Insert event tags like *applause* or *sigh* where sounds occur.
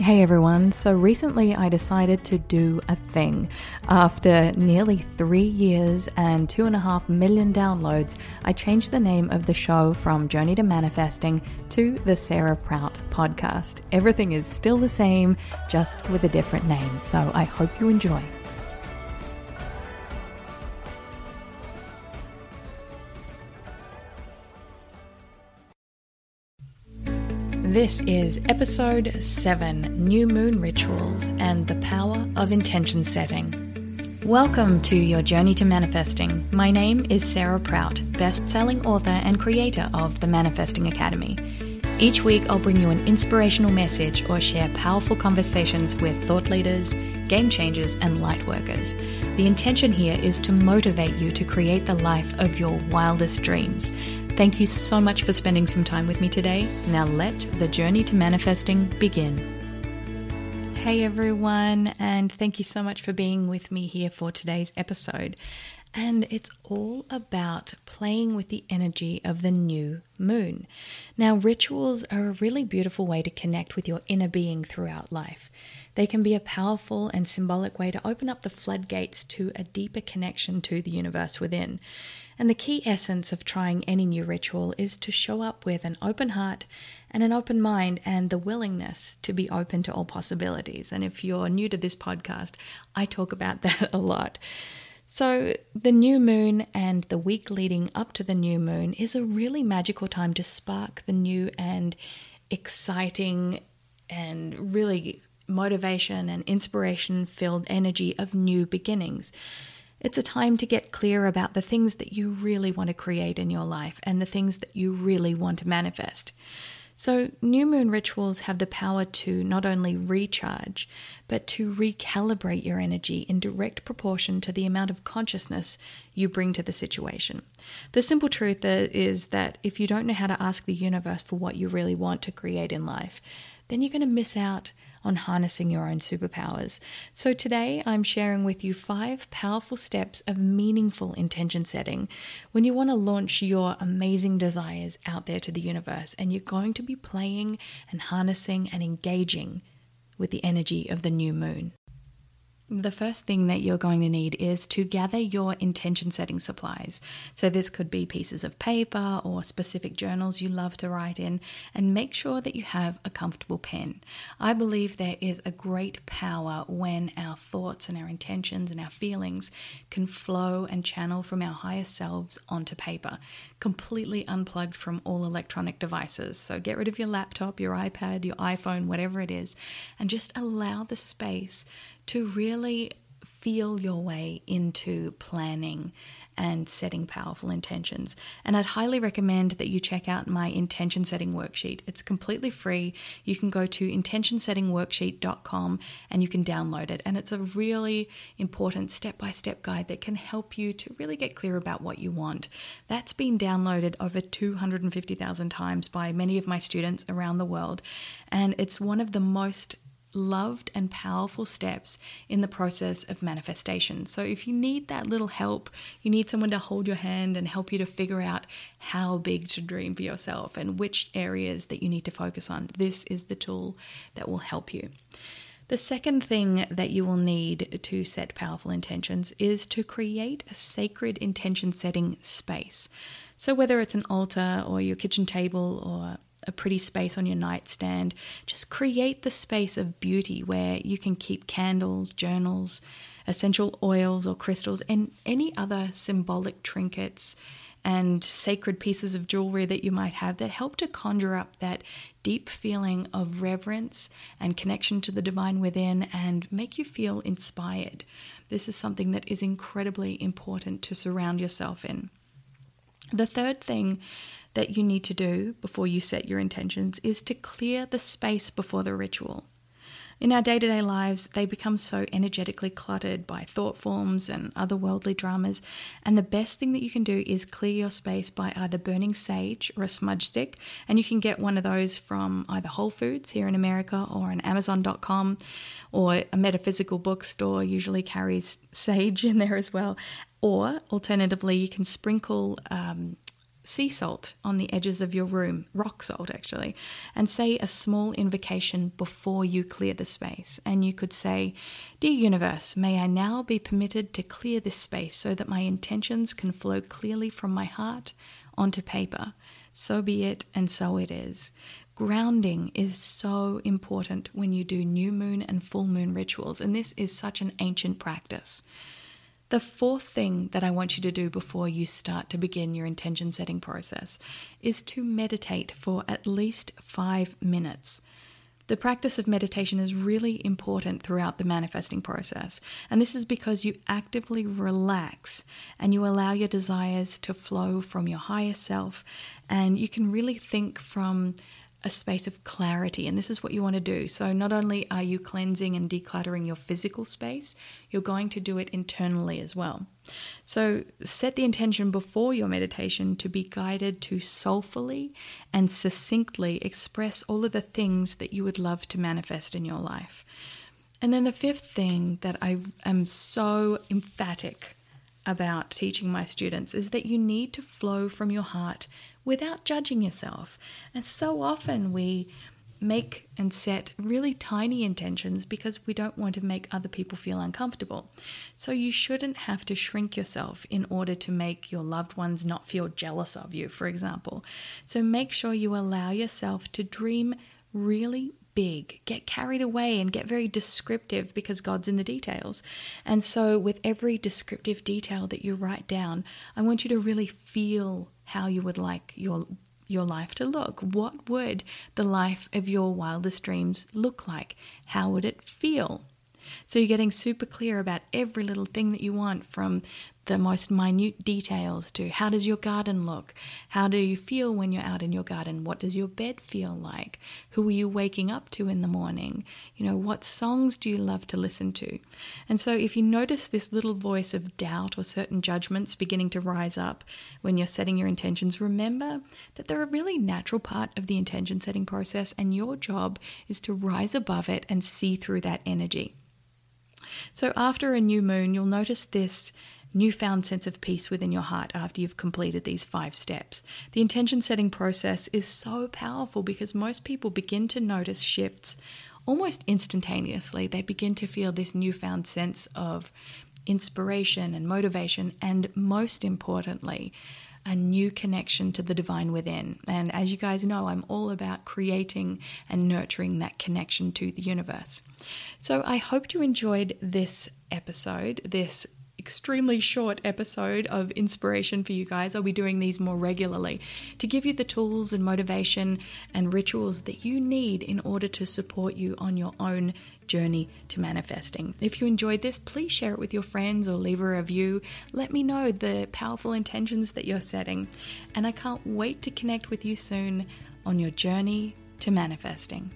Hey everyone, so recently I decided to do a thing. After nearly three years and two and a half million downloads, I changed the name of the show from Journey to Manifesting to the Sarah Prout Podcast. Everything is still the same, just with a different name, so I hope you enjoy. This is episode 7 New Moon Rituals and the Power of Intention Setting. Welcome to your journey to manifesting. My name is Sarah Prout, best selling author and creator of the Manifesting Academy. Each week, I'll bring you an inspirational message or share powerful conversations with thought leaders, game changers, and light workers. The intention here is to motivate you to create the life of your wildest dreams. Thank you so much for spending some time with me today. Now let the journey to manifesting begin. Hey everyone, and thank you so much for being with me here for today's episode. And it's all about playing with the energy of the new moon. Now, rituals are a really beautiful way to connect with your inner being throughout life. They can be a powerful and symbolic way to open up the floodgates to a deeper connection to the universe within. And the key essence of trying any new ritual is to show up with an open heart and an open mind and the willingness to be open to all possibilities. And if you're new to this podcast, I talk about *laughs* that a lot. So, the new moon and the week leading up to the new moon is a really magical time to spark the new and exciting and really motivation and inspiration filled energy of new beginnings. It's a time to get clear about the things that you really want to create in your life and the things that you really want to manifest. So, new moon rituals have the power to not only recharge, but to recalibrate your energy in direct proportion to the amount of consciousness you bring to the situation. The simple truth is that if you don't know how to ask the universe for what you really want to create in life, then you're going to miss out on harnessing your own superpowers. So, today I'm sharing with you five powerful steps of meaningful intention setting when you want to launch your amazing desires out there to the universe and you're going to be playing and harnessing and engaging with the energy of the new moon. The first thing that you're going to need is to gather your intention setting supplies. So, this could be pieces of paper or specific journals you love to write in, and make sure that you have a comfortable pen. I believe there is a great power when our thoughts and our intentions and our feelings can flow and channel from our higher selves onto paper, completely unplugged from all electronic devices. So, get rid of your laptop, your iPad, your iPhone, whatever it is, and just allow the space to really feel your way into planning and setting powerful intentions. And I'd highly recommend that you check out my intention setting worksheet. It's completely free. You can go to intentionsettingworksheet.com and you can download it. And it's a really important step by step guide that can help you to really get clear about what you want. That's been downloaded over 250,000 times by many of my students around the world. And it's one of the most loved and powerful steps in the process of manifestation. So, if you need that little help, you need someone to hold your hand and help you to figure out how big to dream for yourself and which areas that you need to focus on, this is the tool that will help you. The second thing that you will need to set powerful intentions is to create a sacred intention setting space. So, whether it's an altar or your kitchen table or a pretty space on your nightstand. Just create the space of beauty where you can keep candles, journals, essential oils or crystals, and any other symbolic trinkets and sacred pieces of jewelry that you might have that help to conjure up that deep feeling of reverence and connection to the divine within and make you feel inspired. This is something that is incredibly important to surround yourself in. The third thing that you need to do before you set your intentions is to clear the space before the ritual. In our day to day lives, they become so energetically cluttered by thought forms and otherworldly dramas. And the best thing that you can do is clear your space by either burning sage or a smudge stick. And you can get one of those from either Whole Foods here in America or on Amazon.com, or a metaphysical bookstore usually carries sage in there as well. Or alternatively, you can sprinkle um, sea salt on the edges of your room, rock salt actually, and say a small invocation before you clear the space. And you could say, Dear universe, may I now be permitted to clear this space so that my intentions can flow clearly from my heart onto paper. So be it, and so it is. Grounding is so important when you do new moon and full moon rituals, and this is such an ancient practice. The fourth thing that I want you to do before you start to begin your intention setting process is to meditate for at least five minutes. The practice of meditation is really important throughout the manifesting process, and this is because you actively relax and you allow your desires to flow from your higher self, and you can really think from a space of clarity. And this is what you want to do. So, not only are you cleansing and decluttering your physical space, you're going to do it internally as well. So, set the intention before your meditation to be guided to soulfully and succinctly express all of the things that you would love to manifest in your life. And then the fifth thing that I am so emphatic about teaching my students is that you need to flow from your heart without judging yourself. And so often we make and set really tiny intentions because we don't want to make other people feel uncomfortable. So you shouldn't have to shrink yourself in order to make your loved ones not feel jealous of you, for example. So make sure you allow yourself to dream really big, get carried away and get very descriptive because God's in the details. And so, with every descriptive detail that you write down, I want you to really feel how you would like your your life to look. What would the life of your wildest dreams look like? How would it feel? So you're getting super clear about every little thing that you want from the most minute details to how does your garden look? How do you feel when you're out in your garden? What does your bed feel like? Who are you waking up to in the morning? You know, what songs do you love to listen to? And so if you notice this little voice of doubt or certain judgments beginning to rise up when you're setting your intentions, remember that they're a really natural part of the intention setting process and your job is to rise above it and see through that energy. So after a new moon, you'll notice this newfound sense of peace within your heart after you've completed these five steps. The intention setting process is so powerful because most people begin to notice shifts almost instantaneously. They begin to feel this newfound sense of inspiration and motivation, and most importantly, a new connection to the divine within. And as you guys know, I'm all about creating and nurturing that connection to the universe. So I hope you enjoyed this episode, this extremely short episode of inspiration for you guys. I'll be doing these more regularly to give you the tools and motivation and rituals that you need in order to support you on your own journey to manifesting. If you enjoyed this, please share it with your friends or leave a review. Let me know the powerful intentions that you're setting. And I can't wait to connect with you soon on your journey to manifesting.